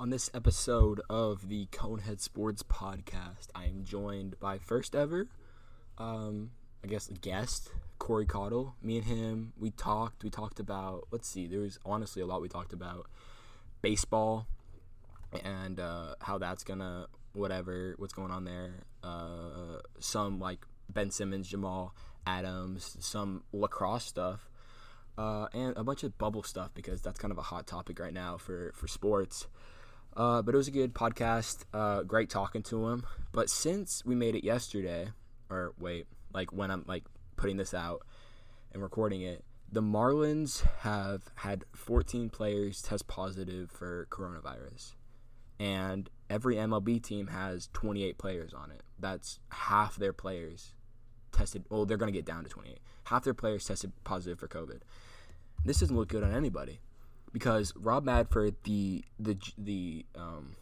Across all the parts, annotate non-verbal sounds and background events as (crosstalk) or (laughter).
On this episode of the Conehead Sports Podcast, I am joined by first ever, um, I guess, guest, Corey Cottle. Me and him, we talked. We talked about, let's see, there was honestly a lot we talked about baseball and uh, how that's gonna, whatever, what's going on there. Uh, some like Ben Simmons, Jamal Adams, some lacrosse stuff. Uh, and a bunch of bubble stuff because that's kind of a hot topic right now for, for sports. Uh, but it was a good podcast. Uh, great talking to him. But since we made it yesterday, or wait, like when I'm like putting this out and recording it, the Marlins have had 14 players test positive for coronavirus, and every MLB team has 28 players on it. That's half their players tested. Well, they're to get down to 28. Half their players tested positive for COVID. This doesn't look good on anybody because Rob Manfred, the the the um,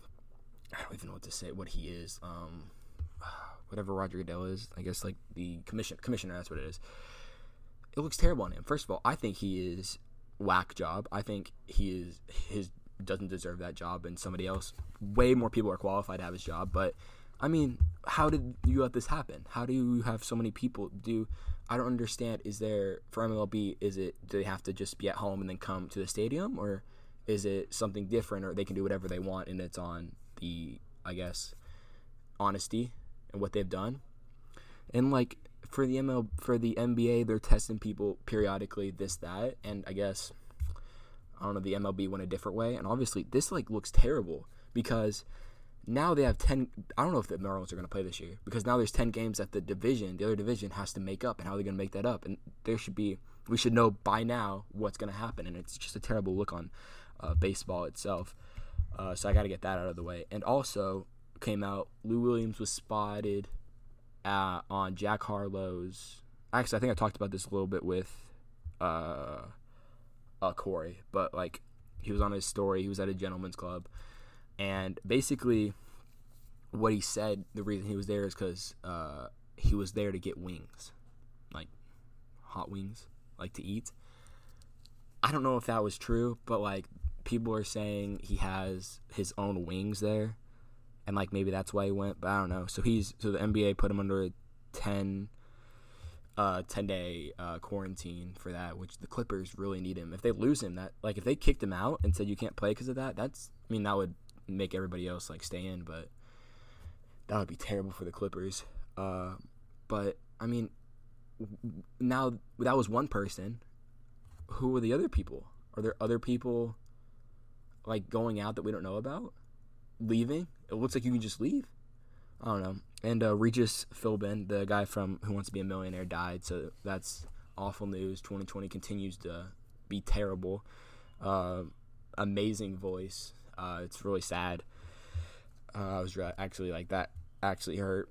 I don't even know what to say. What he is, um, whatever Roger Goodell is, I guess like the commission commissioner. That's what it is. It looks terrible on him. First of all, I think he is whack job. I think he is his doesn't deserve that job, and somebody else, way more people are qualified to have his job. But I mean, how did you let this happen? How do you have so many people do? I don't understand. Is there for MLB? Is it do they have to just be at home and then come to the stadium, or is it something different, or they can do whatever they want and it's on the I guess honesty and what they've done, and like for the ML for the NBA, they're testing people periodically, this that, and I guess I don't know the MLB went a different way, and obviously this like looks terrible because now they have 10 i don't know if the marlins are going to play this year because now there's 10 games that the division the other division has to make up and how they're going to make that up and there should be we should know by now what's going to happen and it's just a terrible look on uh, baseball itself. Uh, so i got to get that out of the way. And also came out lou williams was spotted uh, on jack harlow's actually i think i talked about this a little bit with uh, uh, corey but like he was on his story he was at a gentleman's club and basically what he said the reason he was there is because uh, he was there to get wings like hot wings like to eat. I don't know if that was true but like people are saying he has his own wings there and like maybe that's why he went but i don't know. So he's so the nba put him under a 10 uh 10 day uh, quarantine for that which the clippers really need him. If they lose him that like if they kicked him out and said you can't play because of that that's i mean that would make everybody else like stay in, but that would be terrible for the Clippers. Uh, but I mean, now that was one person. Who are the other people? Are there other people like going out that we don't know about? Leaving? It looks like you can just leave. I don't know. And uh, Regis Philbin, the guy from Who Wants to Be a Millionaire, died. So that's awful news. 2020 continues to be terrible. Uh, amazing voice. Uh, it's really sad. Uh, I was re- actually like that actually hurt.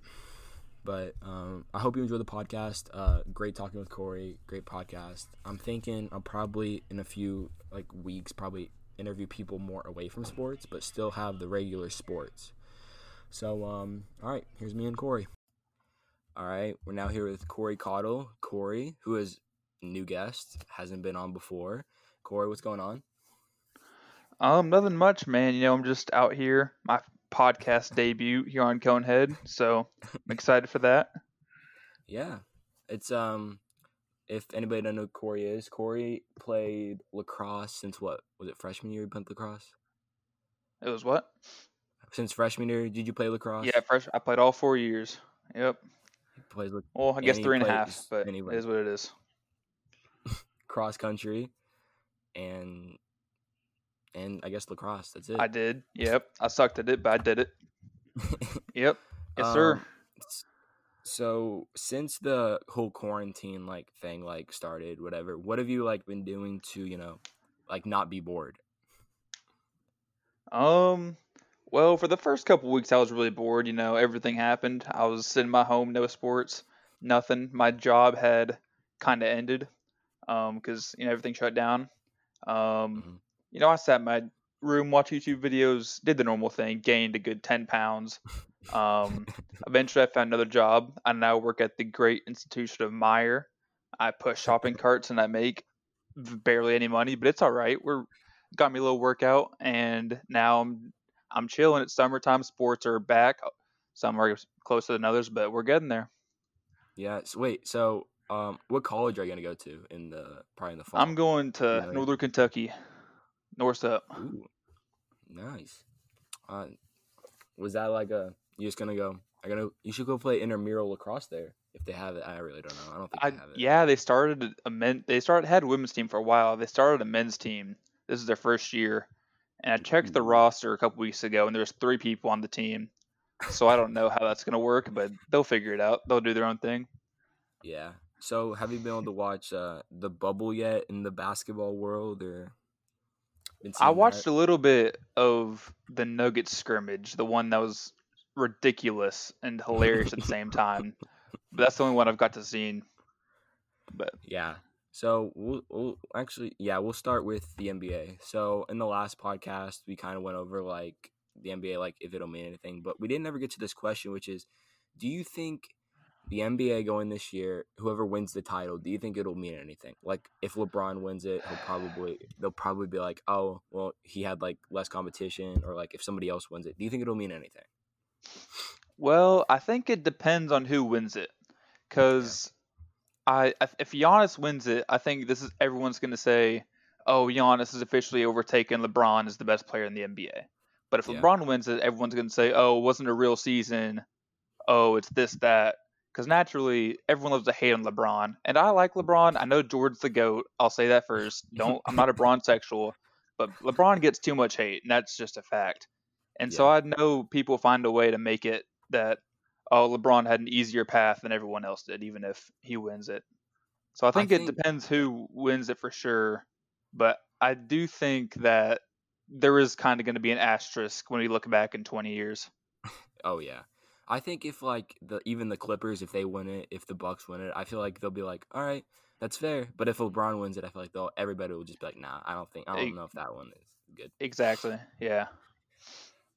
But um, I hope you enjoy the podcast. Uh, great talking with Corey. Great podcast. I'm thinking I'll probably in a few like weeks probably interview people more away from sports, but still have the regular sports. So um, all right, here's me and Corey. All right, we're now here with Corey Cottle. Corey, who is new guest, hasn't been on before. Corey, what's going on? Um, nothing much, man. You know, I'm just out here, my podcast debut here on Conehead, so I'm excited for that. Yeah, it's um, if anybody don't know who Corey is, Corey played lacrosse since what was it freshman year? You played lacrosse. It was what? Since freshman year, did you play lacrosse? Yeah, fresh. I played all four years. Yep. He plays. Lac- Well, I guess and three and a half, but anyway. it is what it is. (laughs) cross country, and and I guess lacrosse. That's it. I did. Yep. I sucked at it, but I did it. (laughs) Yep. Yes, sir. Um, s- So since the whole quarantine like thing like started, whatever, what have you like been doing to you know, like not be bored? Um, well, for the first couple weeks, I was really bored. You know, everything happened. I was sitting in my home, no sports, nothing. My job had kind of ended, um, because you know everything shut down. Um, Mhm. You know, I sat in my room, watched YouTube videos, did the normal thing, gained a good ten pounds. Um, (laughs) eventually, I found another job. I now work at the great institution of Meijer. I push shopping (laughs) carts and I make barely any money, but it's all right. We're got me a little workout, and now I'm I'm chilling. It's summertime. Sports are back. Some are closer than others, but we're getting there. Yeah. So wait. So, um, what college are you gonna go to in the probably in the fall? I'm going to Yeah. Northern Kentucky, Norse up. Ooh, nice. Uh, was that like a you're just gonna go? I gonna you should go play intramural lacrosse there if they have it. I really don't know. I don't think I, they have it. yeah, they started a men. They started had a women's team for a while. They started a men's team. This is their first year, and I checked the roster a couple weeks ago, and there's three people on the team. So I don't know how that's gonna work, but they'll figure it out. They'll do their own thing. Yeah. So have you been able to watch uh, the bubble yet in the basketball world or? I watched that? a little bit of the Nuggets scrimmage, the one that was ridiculous and hilarious at the same time. (laughs) But that's the only one I've got to see. But Yeah. So we'll, we'll actually yeah we'll start with the NBA. So in the last podcast we kind of went over like the NBA like if it'll mean anything, but we didn't ever get to this question, which is, do you think the NBA going this year, whoever wins the title, do you think it'll mean anything? Like if LeBron wins it, he'll probably they'll probably be like, oh well he had like less competition, or like if somebody else wins it, do you think it'll mean anything? well, I think it depends on who wins it. Cause I if- Giannis wins it, I think this is everyone's gonna say, "Oh, Giannis has officially overtaken LeBron as the best player in the NBA." But if Yeah. LeBron wins it, everyone's gonna say, "Oh, it wasn't a real season. Oh, it's this that." Because naturally, everyone loves to hate on LeBron, and I like LeBron. I know Jordan's the goat. I'll say that first. Don't. I'm not a (laughs) Bron sexual, but LeBron gets too much hate, and that's just a fact. And so I know people find a way to make it that oh, LeBron had an easier path than everyone else did, even if he wins it. So I think, think- it depends who wins it for sure. But I do think that there is kind of going to be an asterisk when we look back in 20 years. Oh yeah. I think if like the even the Clippers, if they win it, if the Bucks win it, I feel like they'll be like, all right, that's fair. But if LeBron wins it, I feel like they'll everybody will just be like, nah, I don't think I don't know if that one is good. Exactly. Yeah.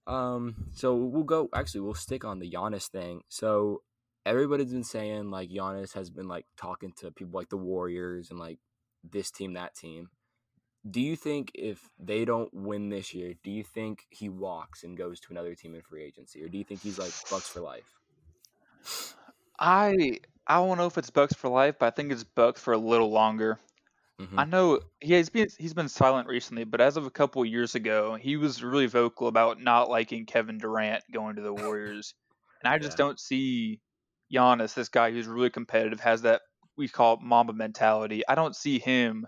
Um, so we'll go. Actually, we'll stick on the Giannis thing. So everybody's been saying like Giannis has been like talking to people like the Warriors and like this team, that team. Do you think if they don't win this year, do you think he walks and goes to another team in free agency, or do you think he's like Bucks for life? I I don't know if it's Bucks for life, but I think it's Bucks for a little longer. Mhm. I know he has been he's been silent recently, but as of a couple years ago, he was really vocal about not liking Kevin Durant going to the Warriors. and I just Yeah. don't see Giannis, this guy who's really competitive, has that we call Mamba mentality. I don't see him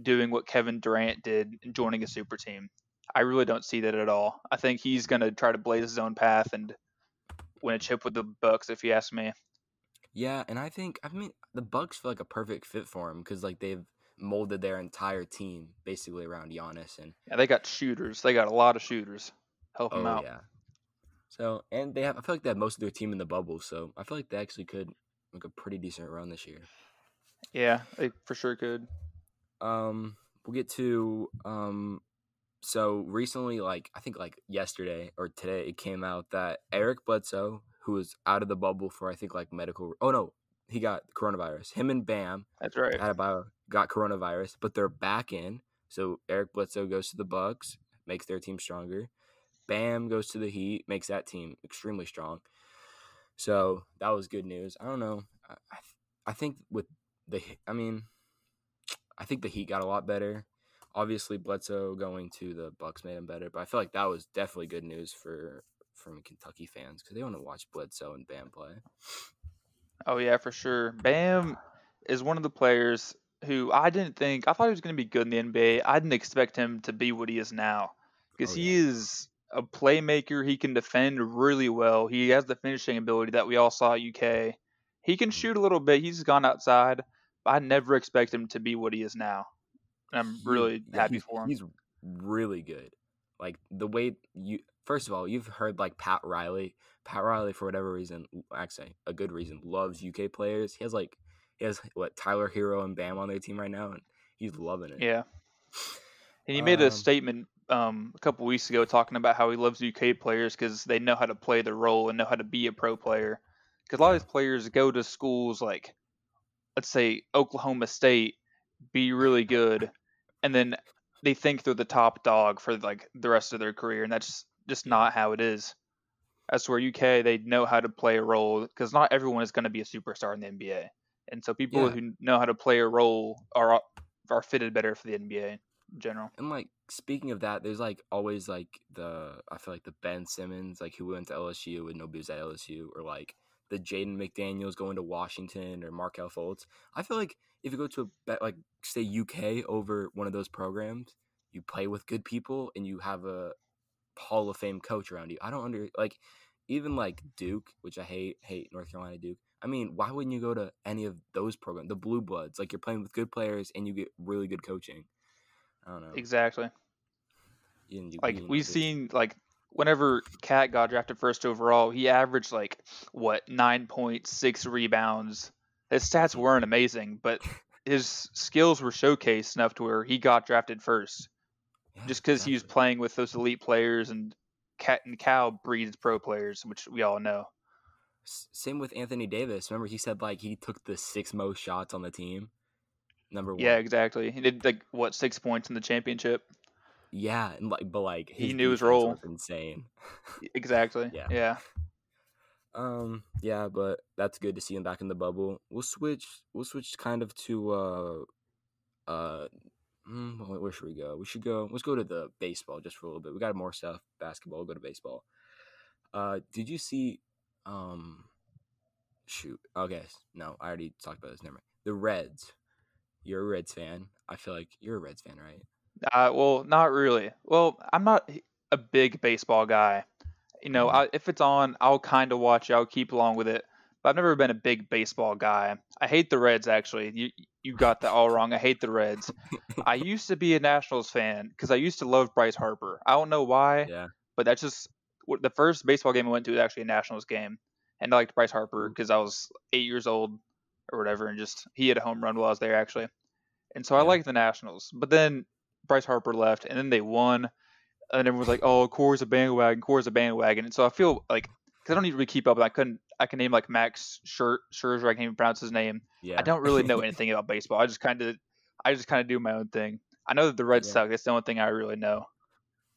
doing what Kevin Durant did and joining a super team. I really don't see that at all. I think he's gonna try to blaze his own path and win a chip with the Bucks, if you ask me. Yeah, and I think I mean the Bucks feel like a perfect fit for him because like they've molded their entire team basically around Giannis, and Yeah, they got shooters. They got a lot of shooters. Help oh him out. yeah. So and they have I feel like they have most of their team in the bubble, so I feel like they actually could make a pretty decent run this year. Yeah, they for sure could. Um, we'll get to um, so recently, like I think like yesterday or today, it came out that Eric Bledsoe, who was out of the bubble for I think like medical. Oh no, he got coronavirus. Him and Bam That's right. Adebayo got coronavirus, but they're back in. So Eric Bledsoe goes to the Bucks, makes their team stronger. Bam goes to the Heat, makes that team extremely strong. So that was good news. I don't know. I, I, I think with the, I mean, I think the Heat got a lot better. Obviously, Bledsoe going to the Bucks made him better, but I feel like that was definitely good news for from Kentucky fans because they want to watch Bledsoe and Bam play. Oh yeah, for sure. Bam is one of the players who I didn't think I thought he was going to be good in the NBA. I didn't expect him to be what he is now because Oh, he is a playmaker. He can defend really well. He has the finishing ability that we all saw at UK. He can Mhm. shoot a little bit. He's gone outside. I never expect him to be what he is now. And I'm really yeah, happy for him. He's really good. Like the way you first of all, you've heard like Pat Riley. Pat Riley for whatever reason, actually a good reason, loves UK players. He has like he has what Tyler Herro and Bam on their team right now, and he's loving it. Yeah. And he made a Um, statement um, a couple weeks ago talking about how he loves UK players because they know how to play the role and know how to be a pro player. Because a lot of these players go to schools like, let's say Oklahoma State, be really good, and then they think they're the top dog for like the rest of their career, and that's just not how it is. As to where UK, they know how to play a role because not everyone is going to be a superstar in the NBA, and so people Yeah. who know how to play a role are are fitted better for the NBA in general. And like speaking of that, there's like always like the I feel like the Ben Simmons, like who went to LSU and nobody was at LSU, or like the Jaden McDaniels going to Washington or Markelle Fultz. I feel like if you go to a bet like say UK over one of those programs, you play with good people and you have a Hall of Fame coach around you. I don't under like even like Duke, which I hate hate North Carolina Duke. I mean, why wouldn't you go to any of those programs? The Blue Bloods, like you're playing with good players and you get really good coaching. I don't know. Exactly. You- you- Like you we've seen, like whenever Cat got drafted first overall, he averaged like what nine point six rebounds. His stats weren't amazing, but his skills were showcased enough to where he got drafted first. yeah, just because he was playing with those elite players and Cat and cow breeds pro players, which we all know. Same with Anthony Davis. Remember, he said like he took the six most shots on the team. Number one. Yeah, exactly. He did like what six points in the championship. Yeah, and like, but like He knew his role. insane. (laughs) Exactly. Yeah. Yeah. Um, yeah, but that's good to see him back in the bubble. We'll switch. We'll switch kind of to uh, uh, mm, where should we go? We should go. Let's go to the baseball just for a little bit. We got more stuff. Basketball. We'll go to baseball. Uh, did you see? Um, shoot. Okay, no, I already talked about this. Never mind. The Reds. You're a Reds fan. I feel like you're a Reds fan, right? Uh, well, not really. Well, I'm not a big baseball guy. You know, Mhm. I, if it's on, I'll kind of watch it. I'll keep along with it. But I've never been a big baseball guy. I hate the Reds. Actually, you you got that all wrong. I hate the Reds. I (laughs) used to be a Nationals fan because I used to love Bryce Harper. I don't know why. Yeah. but that's just the first baseball game I went to was actually a Nationals game, and I liked Bryce Harper because I was eight years old or whatever, and just he had a home run while I was there actually, and so I Yeah. liked the Nationals. But then Bryce Harper left, and then they won, and everyone was like, "Oh, Core's a bandwagon, Core's a bandwagon," and so I feel like because I don't even really keep up, I couldn't, I can name like Max Scher- Scherzer, I can't even pronounce his name. Yeah. I don't really know (laughs) anything about baseball. I just kind of, I just kind of do my own thing. I know that the Reds Yeah. suck. That's the only thing I really know.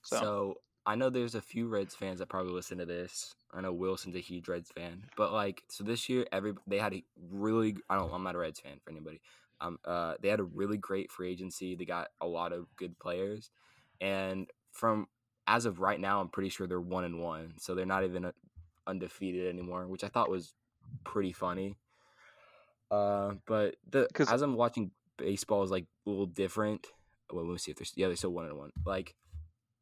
So, So I know there's a few Reds fans that probably listen to this. I know Wilson's a huge Reds fan, but like, so this year, every they had a really. I don't. I'm not a Reds fan for anybody. Um, uh, they had a really great free agency. They got a lot of good players, and from as of right now, I'm pretty sure they're one and one. So they're not even uh, undefeated anymore, which I thought was pretty funny. Uh, but the 'Cause- as I'm watching baseball is like a little different. Well, we'll see if they're yeah they're still one and one. Like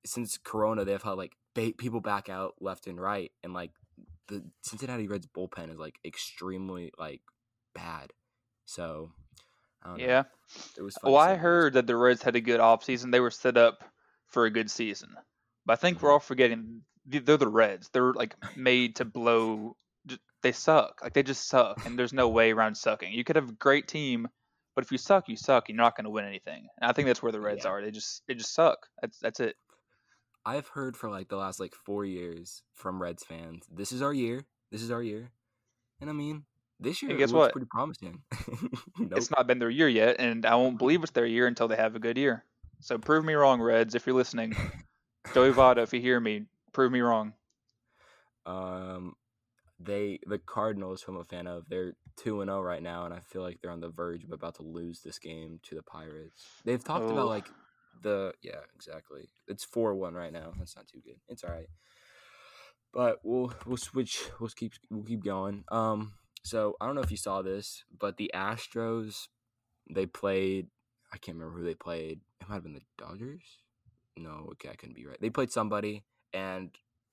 since Corona, they've had like ba- people back out left and right, and like the Cincinnati Reds bullpen is like extremely like bad. So I don't know. Yeah. it was. Fun Well, I heard that the Reds had a good offseason. They were set up for a good season. But I think we're Mhm. all forgetting they're the Reds. They're like made to blow. They suck. Like they just suck, and there's no (laughs) way around sucking. You could have a great team, but if you suck, you suck. And you're not going to win anything. And I think that's where the Reds Yeah. are. They just they just suck. That's that's it. I've heard for like the last like four years from Reds fans, this is our year. This is our year. And I mean, this year And guess looks what? pretty promising. (laughs) nope. It's not been their year yet, and I won't believe it's their year until they have a good year. So prove me wrong, Reds, if you're listening. Joey (laughs) Votto, if you hear me, prove me wrong. Um, they the Cardinals, who I'm a fan of, they're two and zero right now, and I feel like they're on the verge of about to lose this game to the Pirates. They've talked Oh. about like the yeah exactly. It's four one right now. That's not too good. It's all right. But we'll we'll switch. We'll keep we'll keep going. Um, so I don't know if you saw this, but the Astros they played. I can't remember who they played. It might have been the Dodgers. No, okay, I couldn't be right. They played somebody, and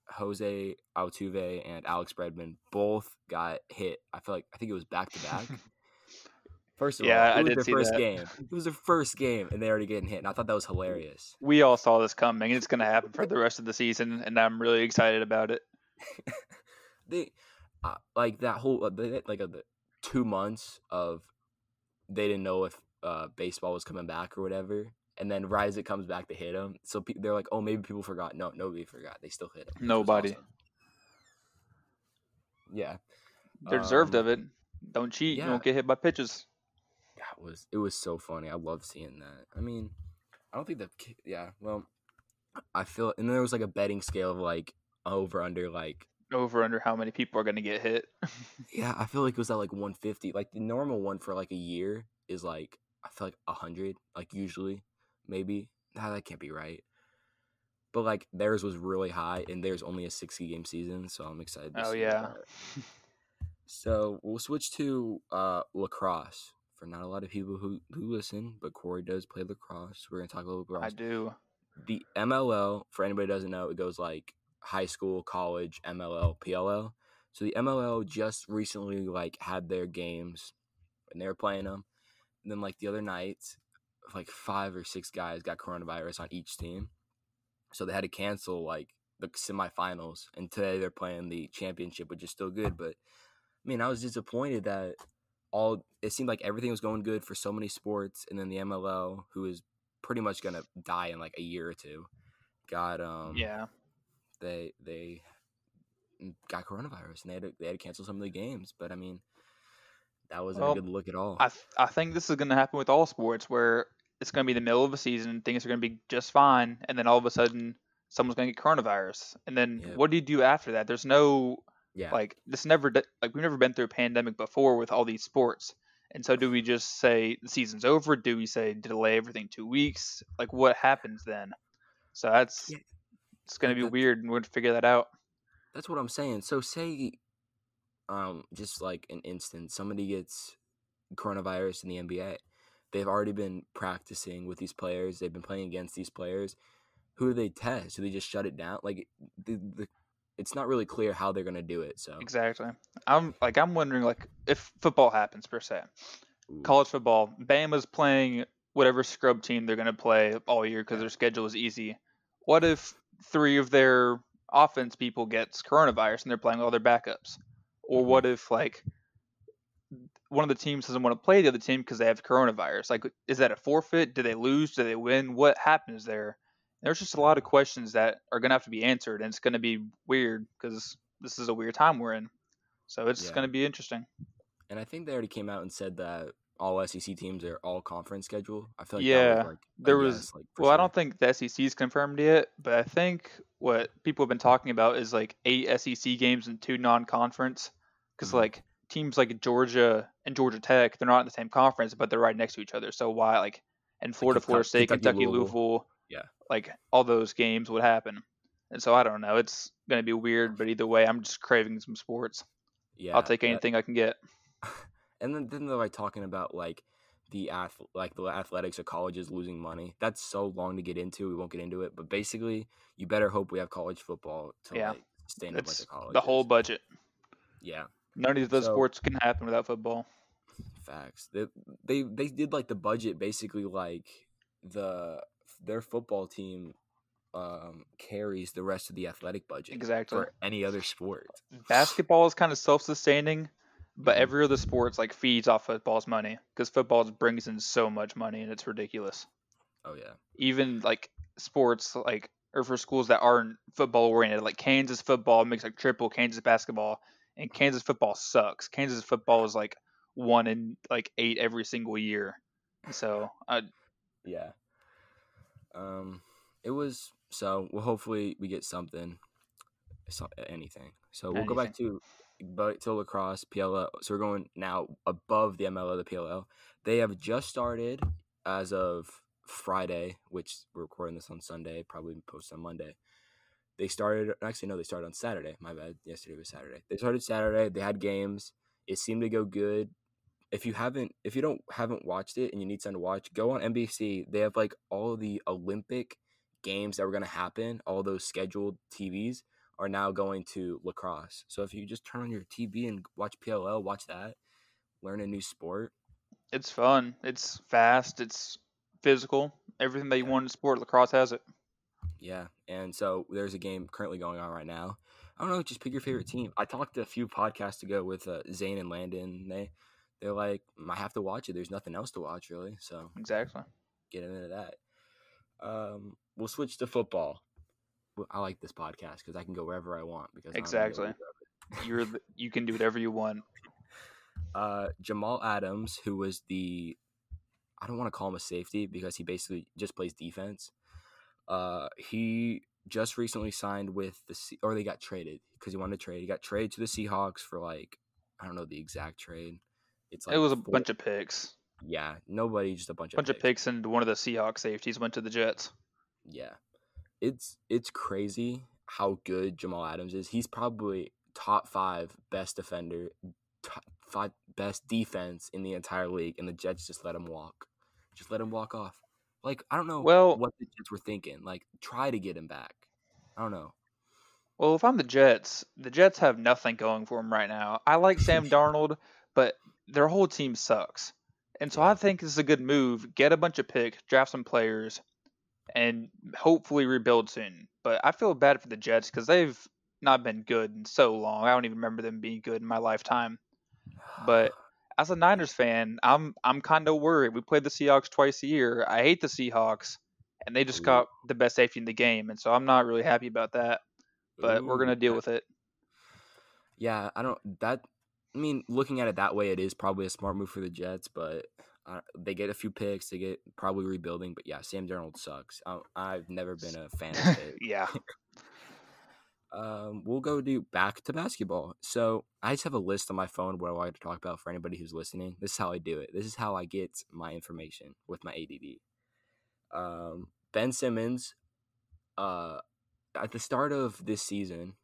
Jose Altuve and Alex Bregman both got hit. I feel like I think it was back to back. (laughs) First of Yeah, all, it I was did their see first that. game. It was their first game, and they already getting hit. And I thought that was hilarious. we all saw this coming. It's going to happen for the rest of the season, and I'm really excited about it. (laughs) They uh, like that whole uh, like uh, the two months of they didn't know if uh, baseball was coming back or whatever. And then Rise it comes back to hit him. So pe- they're like, "Oh, maybe people forgot." No, nobody forgot. They still hit him. Nobody. awesome. Yeah, They're deserved Um, of it. Don't cheat. You yeah. won't get hit by pitches. that was it was so funny. I love seeing that. I mean, I don't think that. yeah. Well, I feel, and then there was like a betting scale of like over under like Over under how many people are gonna get hit. (laughs) yeah, I feel like it was at like 150. Like the normal one for like a year is like I feel like 100, like usually, maybe. Nah, that can't be right. But like theirs was really high, and there's only a 60 game season, so I'm excited. To oh yeah. (laughs) So we'll switch to uh, lacrosse. For not a lot of people who who listen, but Corey does play lacrosse. We're gonna talk a little lacrosse. I do. The MLL, for anybody who doesn't know, it goes like high school, college, MLL, PLL. So the MLL just recently like had their games, and they were playing them. And then like the other night, like five or six guys got coronavirus on each team, so they had to cancel like the semifinals. And today they're playing the championship, which is still good. But I mean, I was disappointed that all it seemed like everything was going good for so many sports, and then the MLL, who is pretty much gonna die in like a year or two, got um Yeah. They they got coronavirus and they had to, they had to cancel some of the games. But I mean, that wasn't Well, a good look at all. I th- I think this is gonna happen with all sports where it's gonna be the middle of a season, things are gonna be just fine, and then all of a sudden someone's gonna get coronavirus, and then Yep. what do you do after that? There's no yeah, like this never like we've never been through a pandemic before with all these sports and so do we just say the season's over do we say delay everything two weeks like what happens then so that's Yeah, it's gonna be weird and we're going to figure that out that's what I'm saying. So say, um, just like an instance, somebody gets coronavirus in the NBA. They've already been practicing with these players. They've been playing against these players. Who do they test? Do they just shut it down? Like the, the it's not really clear how they're gonna do it. So exactly i'm like i'm wondering like if football happens per se ooh, college football bama's playing whatever scrub team they're going to play all year because their schedule is easy what if three of their offense people gets coronavirus and they're playing all their backups? Or Mhm. what if like one of the teams doesn't want to play the other team because they have coronavirus? Like is that a forfeit? Do they lose? Do they win? What happens there? There's just a lot of questions that are going to have to be answered and it's going to be weird because this is a weird time we're in. So it's Yeah. going to be interesting. And I think they already came out and said that all SEC teams are all conference schedule. I feel like Yeah, that was like there was- guess, like, Well, I don't think the SEC's confirmed yet, but I think what people have been talking about is like eight SEC games and two non-conference, because Mhm. like teams like Georgia and Georgia Tech, they're not in the same conference, but they're right next to each other. So why like and Florida, Kentucky- Florida State, Kentucky, Kentucky, Louisville. Louisville, Yeah. like all those games would happen. And so I don't know. It's gonna be weird, but either way, I'm just craving some sports. Yeah, I'll take that- anything I can get. (laughs) And then, then they're like talking about like the ath- like the athletics of colleges losing money. That's so long to get into. We won't get into it, but basically, you better hope we have college football to Yeah. like stand up like the college. the whole budget. yeah, None of those So- sports can happen without football. facts. They, they they did like the budget basically like the their football team um carries the rest of the athletic budget Exactly. for any other sport. basketball is kind of self-sustaining, but Mhm. every other sports like feeds off football's money because football brings in so much money and it's ridiculous. Oh yeah. Even like sports like or for schools that aren't football oriented, like Kansas football makes like triple Kansas basketball, and Kansas football sucks. Kansas football is like one in like eight every single year. So uh, Yeah. Um, it was so. Well, hopefully we get something, so, anything. So we'll go back to, but to lacrosse PLL. So we're going now above the MLL, the PLL. They have just started as of Friday, which we're recording this on Sunday. Probably post on Monday. They started. Actually, no, they started on Saturday. My bad. Yesterday was Saturday. They started Saturday. They had games. It seemed to go good if you haven't if you don't haven't watched it and you need something to watch, go on NBC. They have like all the Olympic games that were gonna happen, all those scheduled TVs are now going to lacrosse. So if you just turn on your TV and watch PLL, watch that, learn a new sport. it's fun. It's fast. It's physical. Everything that you want in sport, lacrosse has it. Yeah. And so there's a game currently going on right now. I don't know, just pick your favorite team. I talked a few podcasts ago with uh, Zane and Landon. They they're like, I have to watch it. There's nothing else to watch really. So Exactly. get into that. Um, we'll switch to football. I like this podcast because I can go wherever I want because Exactly. You're the, you can do whatever you want. (laughs) Uh, Jamal Adams, who was the, I don't want to call him a safety because he basically just plays defense. Uh, he just recently signed with the Se- or they got traded because he wanted to trade. He got traded to the Seahawks for like I don't know the exact trade. It's like it was a four- bunch of picks. yeah, nobody, just a bunch of bunch of picks, and one of the Seahawks safeties went to the Jets. Yeah, it's it's crazy how good Jamal Adams is. He's probably top five best defender, top five best defense in the entire league, and the Jets just let him walk, just let him walk off. Like I don't know Well- what the Jets were thinking. Like try to get him back. I don't know. Well, if I'm the Jets, the Jets have nothing going for them right now. I like Sam (laughs) Darnold, but their whole team sucks. And so I think this is a good move. Get a bunch of picks, draft some players, and hopefully rebuild soon. But I feel bad for the Jets because they've not been good in so long. I don't even remember them being good in my lifetime. But (sighs) as a Niners fan, I'm I'm kind of worried. We play the Seahawks twice a year. I hate the Seahawks, and they just Ooh. got the best safety in the game, and so I'm not really happy about that. But we're gonna deal with it. Yeah, I don't that. I mean, looking at it that way, it is probably a smart move for the Jets, but uh, they get a few picks. They get probably rebuilding, but yeah, Sam Darnold sucks. I, I've never been a fan of it. (laughs) yeah. um, we'll go do back to basketball. So I just have a list on my phone what I like to talk about for anybody who's listening. This is how I do it. This is how I get my information with my ADD. Um, ben Simmons, uh, at the start of this season,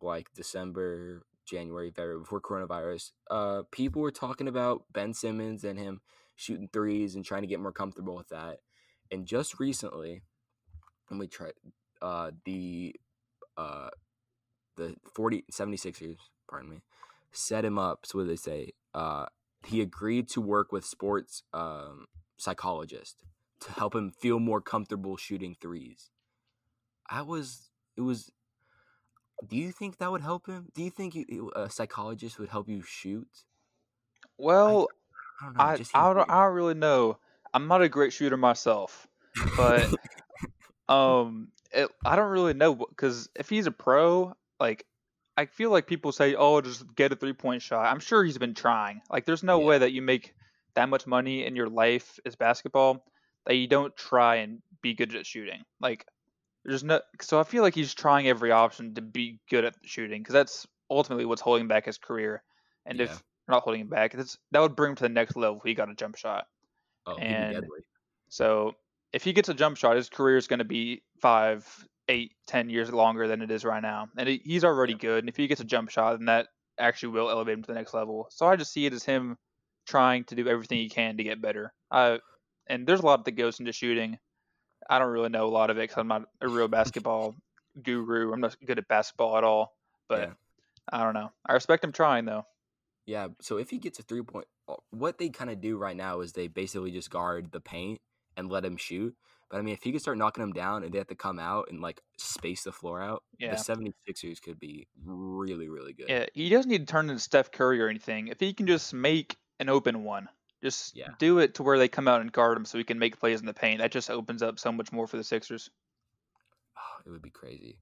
like December, January, February, before coronavirus, uh, people were talking about Ben Simmons and him shooting threes and trying to get more comfortable with that. And just recently, let me try uh, the uh, the 40 76ers, pardon me, set him up. So what do they say? Uh, he agreed to work with sports um, psychologist to help him feel more comfortable shooting threes. I was it was. Do you think that would help him? Do you think you, a psychologist would help you shoot? Well, I don't know. I I don't, I don't really know. I'm not a great shooter myself, but (laughs) um, it, I don't really know because if he's a pro, like I feel like people say, "Oh, just get a three point shot." I'm sure he's been trying. Like, there's no Yeah. way that you make that much money in your life as basketball that you don't try and be good at shooting. Like, there's no. So I feel like he's trying every option to be good at shooting because that's ultimately what's holding back his career. And Yeah. if not holding him back, that's, that would bring him to the next level. He got a jump shot. oh, and- deadly. So if he gets a jump shot, his career is going to be five, eight, ten years longer than it is right now, and he, he's already good. And if he gets a jump shot, then that actually will elevate him to the next level. So I just see it as him trying to do everything he can to get better. Uh, and there's a lot that goes into shooting. I don't really know a lot of it because I'm not a real basketball (laughs) guru. I'm not good at basketball at all. But Yeah. I don't know. I respect him trying though. Yeah, so if he gets a three point, uh, what they kind of do right now is they basically just guard the paint and let him shoot. But I mean, if he could start knocking them down and they have to come out and like space the floor out, Yeah. the 76ers could be really, really good. Yeah, he doesn't need to turn into Steph Curry or anything. If he can just make an open one, just Yeah. do it to where they come out and guard him so he can make plays in the paint. That just opens up so much more for the Sixers. Oh, it would be crazy.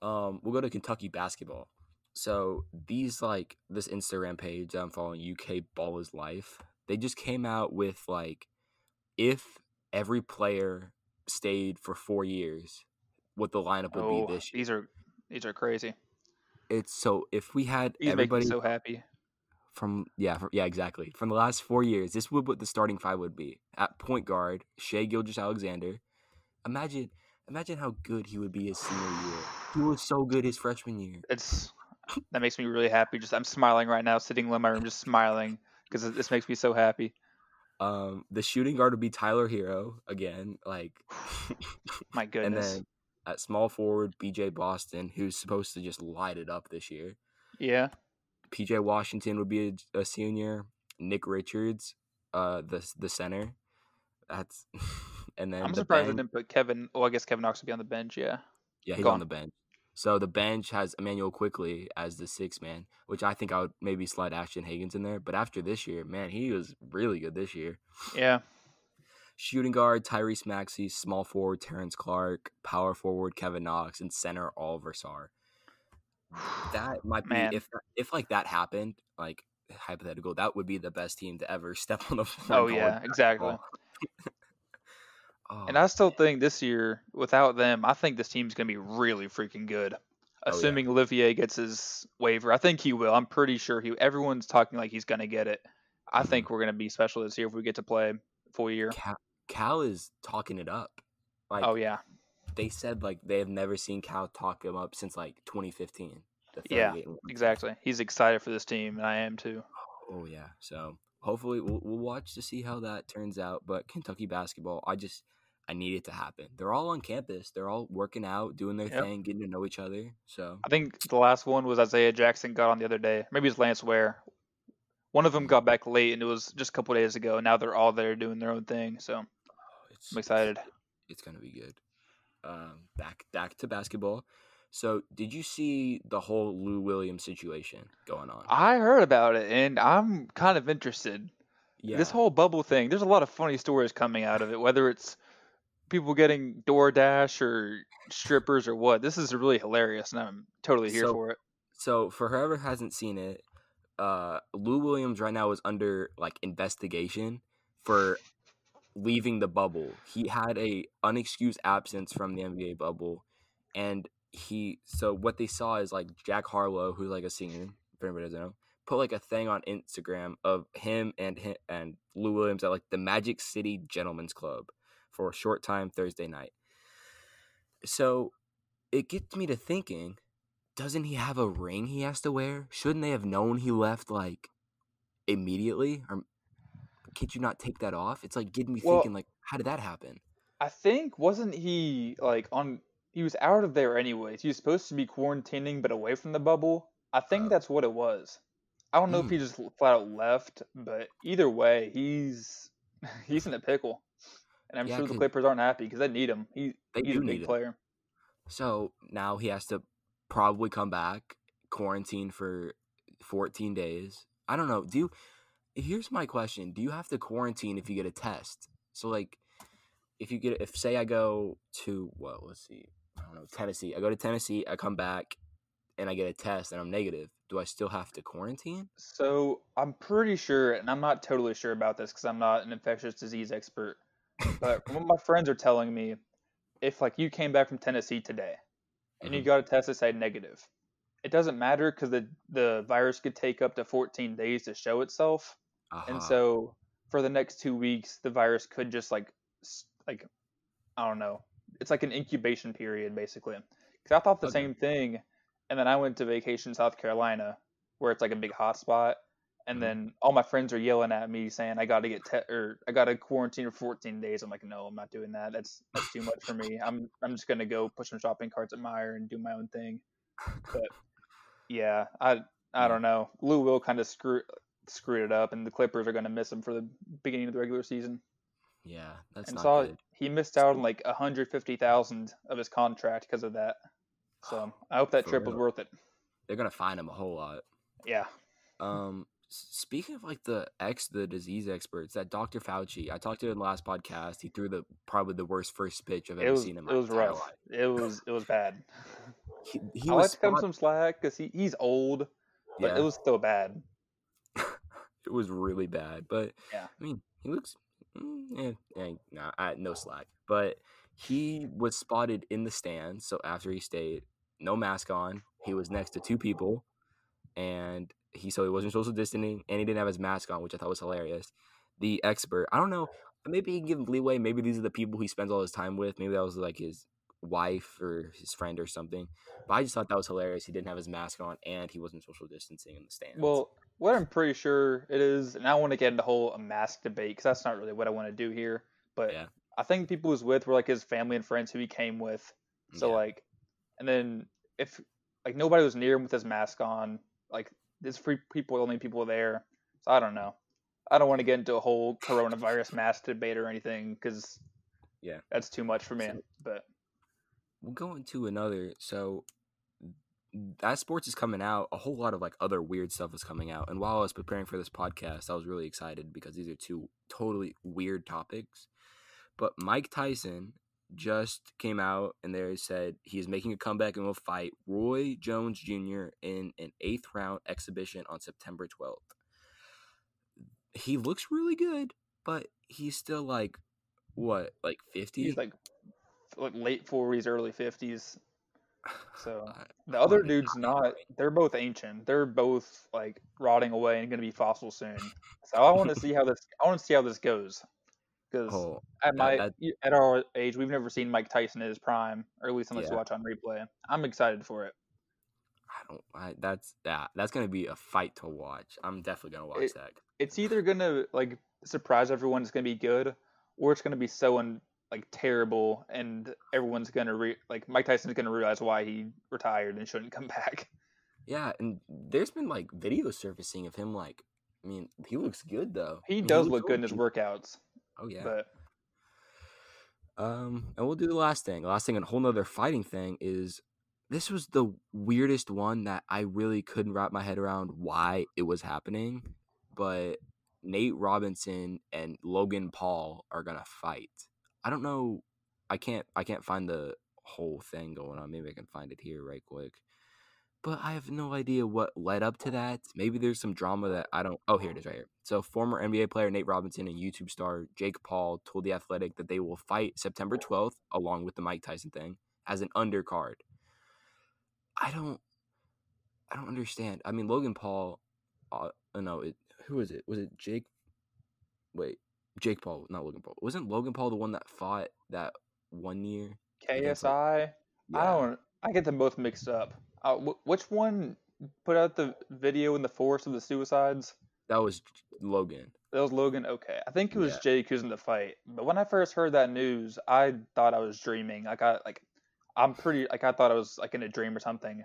Um, we'll go to Kentucky basketball. So these like this Instagram page that I'm following, UK Ball is Life. They just came out with like if every player stayed for four years, what the lineup would Oh, be this year. these are these are crazy. It's so if we had He's everybody so happy. from yeah from, yeah exactly from the last four years, this would what the starting five would be at point guard Shai Gilgeous-Alexander. Imagine imagine how good he would be his senior year. He was so good his freshman year. It's (laughs) that makes me really happy. Just I'm smiling right now, sitting in my room, just smiling because this makes me so happy. Um, the shooting guard would be Tyler Herro again, like, (sighs) (laughs) My goodness. and then at small forward BJ Boston, who's supposed to just light it up this year. yeah. PJ Washington would be a, a senior. Nick Richards, uh, the the center. That's (laughs) and then I'm the surprised bench- they didn't put Kevin. Well, I guess Kevin Knox would be on the bench. Yeah. Yeah, he's Go on on. the bench. So the bench has Immanuel Quickley as the six man, which I think I would maybe slide Ashton Hagans in there. But after this year, man, he was really good this year. Yeah. Shooting guard Tyrese Maxey, small forward Terrence Clarke, power forward Kevin Knox, and center Olivier Sarr. That might be Man. if if like that happened, like hypothetical, that would be the best team to ever (laughs) step on the floor. Oh yeah. Exactly. (laughs) Oh, And I still think this year, without them, I think this team's gonna be really freaking good. Oh, yeah. Assuming Olivier gets his waiver, I think he will. I'm pretty sure he. Everyone's talking like he's gonna get it. I Mhm. think we're gonna be special this year if we get to play full year. Cal, Cal is talking it up. Like oh yeah, they said, like they have never seen Cal talk him up since like 2015. The Yeah, exactly. He's excited for this team, and I am too. Oh yeah. So hopefully we'll, we'll watch to see how that turns out. But Kentucky basketball, I just I need it to happen. They're all on campus. They're all working out, doing their Yep. thing, getting to know each other. So I think the last one was Isaiah Jackson got on the other day. Maybe it's Lance Ware. One of them got back late, and it was just a couple days ago. And now they're all there doing their own thing. So it's I'm excited. It's gonna be good. Um, back back to basketball. So did you see the whole Lou Williams situation going on? I heard about it, and I'm kind of interested. yeah. This whole bubble thing, there's a lot of funny stories coming out of it, whether it's people getting DoorDash or strippers or what. This is really hilarious, and I'm totally here So- for it. So for whoever hasn't seen it, uh, Lou Williams right now is under like investigation for leaving the bubble. He had a unexcused absence from the NBA bubble, and he so what they saw is like Jack Harlow, who's like a singer, if anybody doesn't know, put like a thing on Instagram of him and him and Lou Williams at like the Magic City Gentlemen's Club for a short time Thursday night. So it gets me to thinking doesn't he have a ring he has to wear? Shouldn't they have known he left like immediately? Or could you not take that off? It's like getting me Well- thinking like, how did that happen? I think wasn't he like on? He was out of there anyways. He was supposed to be quarantining, but away from the bubble. I think Oh. that's what it was. I don't know if Mm. he just flat out left, but either way, he's (laughs) he's in a pickle, and I'm Yeah, sure the Clippers aren't happy because they need him. He, They he's do a big need him. player. So now he has to probably come back, quarantine for 14 days. I don't know. Do you, here's my question. Do you have to quarantine if you get a test? So like if you get if say I go to well, let's see. I don't know, Tennessee. I go to Tennessee, I come back and I get a test and I'm negative. Do I still have to quarantine? So I'm pretty sure, and I'm not totally sure about this because I'm not an infectious disease expert, but what my friends are telling me, if like you came back from Tennessee today and you Mhm. got a test that said negative, it doesn't matter because the the virus could take up to 14 days to show itself, and so for the next two weeks, the virus could just like like I don't know, it's like an incubation period basically. Because I thought the Okay. same thing, and then I went to vacation South Carolina, where it's like a big hot spot, and Mhm. then all my friends are yelling at me saying I got to get te- or I got to quarantine for 14 days. I'm like, no, I'm not doing that. That's that's too much for me. I'm I'm just gonna go put some shopping carts at Meijer and do my own thing. But yeah, I I don't know. Lou Will kind of screw screwed it up, and the Clippers are gonna miss him for the beginning of the regular season. yeah, that's and not saw good. he missed out on like 150,000 of his contract because of that. So (sighs) I hope that For trip was worth it. They're gonna find him a whole lot. Yeah. Um, speaking of like the ex, the disease experts, that Dr. Fauci, I talked to him in the last podcast. He threw the probably the worst first pitch I've It ever was seen in it my was entire rough. life. It was it was bad. (laughs) He, he I like was to cut him some slack because he, he's old, but yeah, it was still bad. (laughs) it was really bad. But Yeah. I mean, he looks, mm, eh, eh, nah, I, no slack. But he was spotted in the stands. So after he stayed, no mask on, he was next to two people, and he so he wasn't social distancing, and he didn't have his mask on, which I thought was hilarious. The expert, I don't know, maybe he can give him leeway. Maybe these are the people he spends all his time with. Maybe that was like his wife or his friend or something. But I just thought that was hilarious. He didn't have his mask on, and he wasn't social distancing in the stands. Well, what I'm pretty sure it is, and I want to get into the whole mask debate because that's not really what I want to do here. But Yeah. I think people he was with were like his family and friends who he came with. So Yeah. like, and then if like nobody was near him with his mask on, like there's free people, only people there. So I don't know. I don't want to get into a whole coronavirus (laughs) mask debate or anything because Yeah. that's too much for me. So- But we'll go into another so as sports is coming out a whole lot of like other weird stuff is coming out and while i was preparing for this podcast i was really excited because these are two totally weird topics but mike tyson just came out and they said he is making a comeback and will fight roy jones jr in an eighth round exhibition on september 12th he looks really good but he's still like what, like fifty? He's like like late forties, early fifties. (sighs) So the other dude's not. They're both ancient. They're both like rotting away and going to be fossil soon. So I want to see how this. I want to see how this goes. Because oh, at that- my that- at our age, we've never seen Mike Tyson in his prime, or at least unless you watch on replay. I'm excited for it. I don't. I, that's yeah. That's gonna be a fight to watch. I'm definitely gonna watch It- that. It's either gonna like surprise everyone, it's gonna be good, or it's gonna be so un, like terrible, and everyone's gonna re- like Mike Tyson's gonna realize why he retired and shouldn't come (laughs) back. Yeah, and there's been like video surfacing of him. Like, I mean, he looks good though. I He mean, does looks look good in his workouts, Oh yeah. but Um, and we'll do the last thing. The last thing, and a whole nother fighting thing is this was the weirdest one that I really couldn't wrap my head around why it was happening. But Nate Robinson and Logan Paul are gonna fight. I don't know. I can't. I can't find the whole thing going on. Maybe I can find it here right quick. But I have no idea what led up to that. Maybe there's some drama that I don't. Oh, here it is right here. So, former NBA player Nate Robinson and YouTube star Jake Paul told The Athletic that they will fight September 12th, along with the Mike Tyson thing, as an undercard. I don't. I don't understand. I mean, Logan Paul. Uh, uh, no, it. Who was it? Was it Jake? Wait, Jake Paul, not Logan Paul. Wasn't Logan Paul the one that fought that one year? KSI, I don't. I get them both mixed up. Uh, wh- which one put out the video in the forest of the suicides? That was Logan. That was Logan. Okay, I think it was Yeah. Jake who's in the fight. But when I first heard that news, I thought I was dreaming. Like I like, I'm pretty like I thought I was like in a dream or something.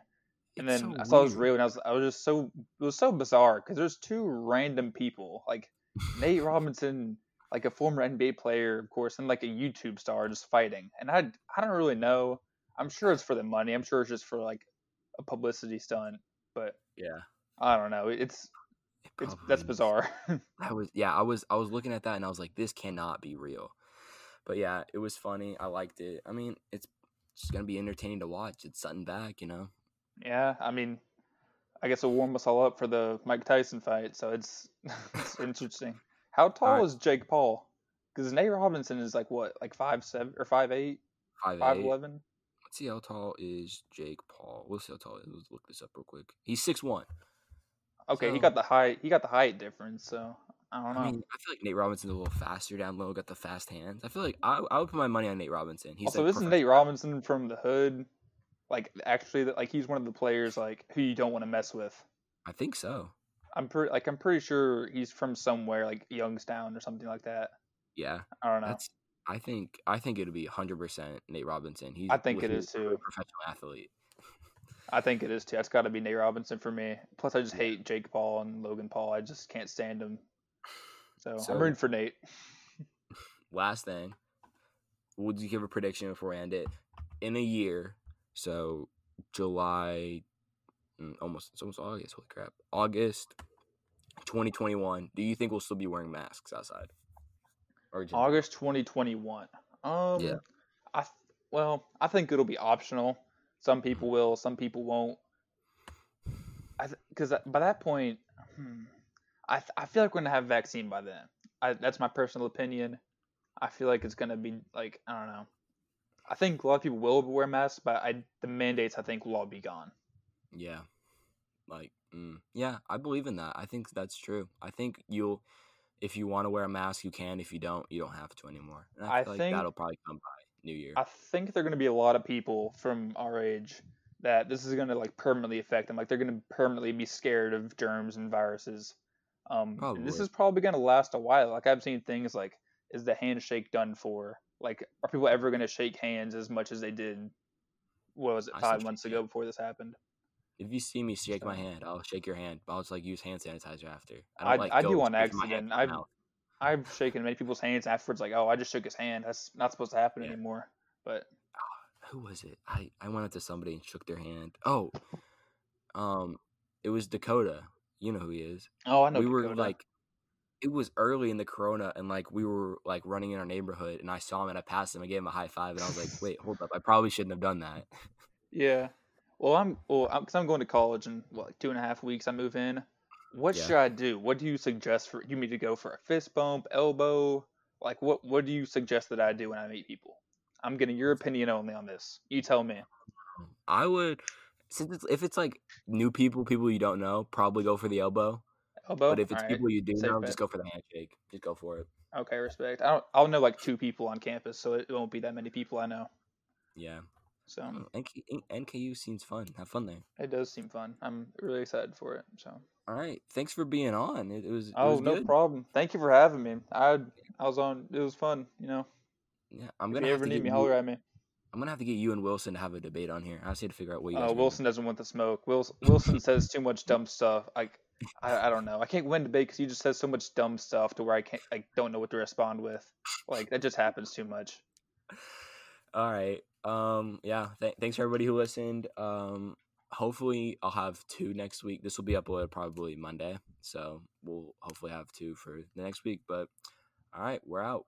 And It's then so I saw it was weird. real, and I was I was just so it was so bizarre because there's two random people like (laughs) Nate Robinson, like a former NBA player, of course, and like a YouTube star just fighting. And I I don't really know. I'm sure it's for the money. I'm sure it's just for like a publicity stunt. But Yeah. I don't know. It's It it's that's is. bizarre. I was yeah, I was I was looking at that and I was like, this cannot be real. But yeah, it was funny. I liked it. I mean, it's just gonna be entertaining to watch. It's Sutton back, you know. yeah, I mean, I guess it'll warm us all up for the Mike Tyson fight. So it's (laughs) it's (laughs) interesting. How tall right. is Jake Paul? Because Nate Robinson is like what, like five seven or five eight, Five five eight. eleven? Let's see how tall is Jake Paul. We'll see how tall. is. Let's look this up real quick. He's six one. Okay, he got the height. He got the height difference. So I don't know. I mean, I feel like Nate Robinson's a little faster down low. Got the fast hands. I feel like I, I would put my money on Nate Robinson. He's also, like isn't Nate. Robinson from the hood? Like actually, like he's one of the players like who you don't want to mess with. I think so. I'm pretty like I'm pretty sure he's from somewhere like Youngstown or something like that. Yeah, I don't know. that's. I think I think it'll be hundred percent Nate Robinson. He's I think it is too. Professional athlete. I think it is too. It's got to be Nate Robinson for me. Plus, I just hate Jake Paul and Logan Paul. I just can't stand them. So, So- I'm rooting for Nate. (laughs) last thing, would you give a prediction before we end it? In a year, so July, mm, almost it's almost August. Holy crap, August, twenty twenty one. Do you think we'll still be wearing masks outside? August 2021. Um, Yeah. I th- well, I think it'll be optional. Some people will, some people won't. I because by that point, hmm, I th- I feel like we're gonna have vaccine by then. I, that's my personal opinion. I feel like it's gonna be like I don't know. I think a lot of people will wear masks, but I the mandates I think will all be gone. Yeah, like mm, yeah, I believe in that. I think that's true. I think you'll, if you want to wear a mask, you can. If you don't, you don't have to anymore. And I I feel like think- that'll probably come by New Year. I think there are going to be a lot of people from our age that this is going to like permanently affect them. Like they're going to permanently be scared of germs and viruses. Um, and this is probably going to last a while. Like I've seen things like, is the handshake done for? Like, are people ever going to shake hands as much as they did? What was it five months ago before this happened? If you see me shake my hand, I'll shake your hand. But I'll just like use hand sanitizer after. I I- don't like I do on straight from my hand accident. I've-. I've shaken many people's hands afterwards. Like, oh, I just shook his hand. That's not supposed to happen Yeah. anymore. But who was it? I I went up to somebody and shook their hand. Oh, um, it was Dakota. You know who he is. oh, I know we were like, it was early in the Corona, and like we were like running in our neighborhood, and I saw him and I passed him. I gave him a high five, and I was like, wait, hold up, I probably shouldn't have done that. (laughs) Yeah. Well, I'm well because I'm going to college in what like two and a half weeks. I move in. What Yeah. should I do? What do you suggest for you me to go for a fist bump, elbow? Like, what what do you suggest that I do when I meet people? I'm getting your opinion only on this. You tell me. I would, since it's, if it's like new people, people you don't know, probably go for the elbow. Elbow. But if it's Alright, people you do safe know, bet. just go for the handshake. Just go for it. Okay, respect. I don't. I'll know like two people on campus, so it won't be that many people I know. Yeah. So NK, NKU seems fun. Have fun there. it does seem fun. I'm really excited for it. So. All right. Thanks for being on. It, it was. It Oh, was no good. problem. Thank you for having me. I I was on. It was fun. You know. Yeah, I'm gonna you have ever to need me, you, holler at me. I'm gonna have to get you and Wilson to have a debate on here. I just need to figure out what you guys. Uh. Wilson doesn't want the smoke. Wilson Wilson says too much dumb stuff. Like I, I don't know. I can't win debate because he just says so much dumb stuff to where I can't. I don't know what to respond with. Like that just happens too much. All right. Um. Yeah. Th- thanks for everybody who listened. Um. Hopefully, I'll have two next week. This will be uploaded probably Monday, so we'll hopefully have two for the next week. But all right, we're out.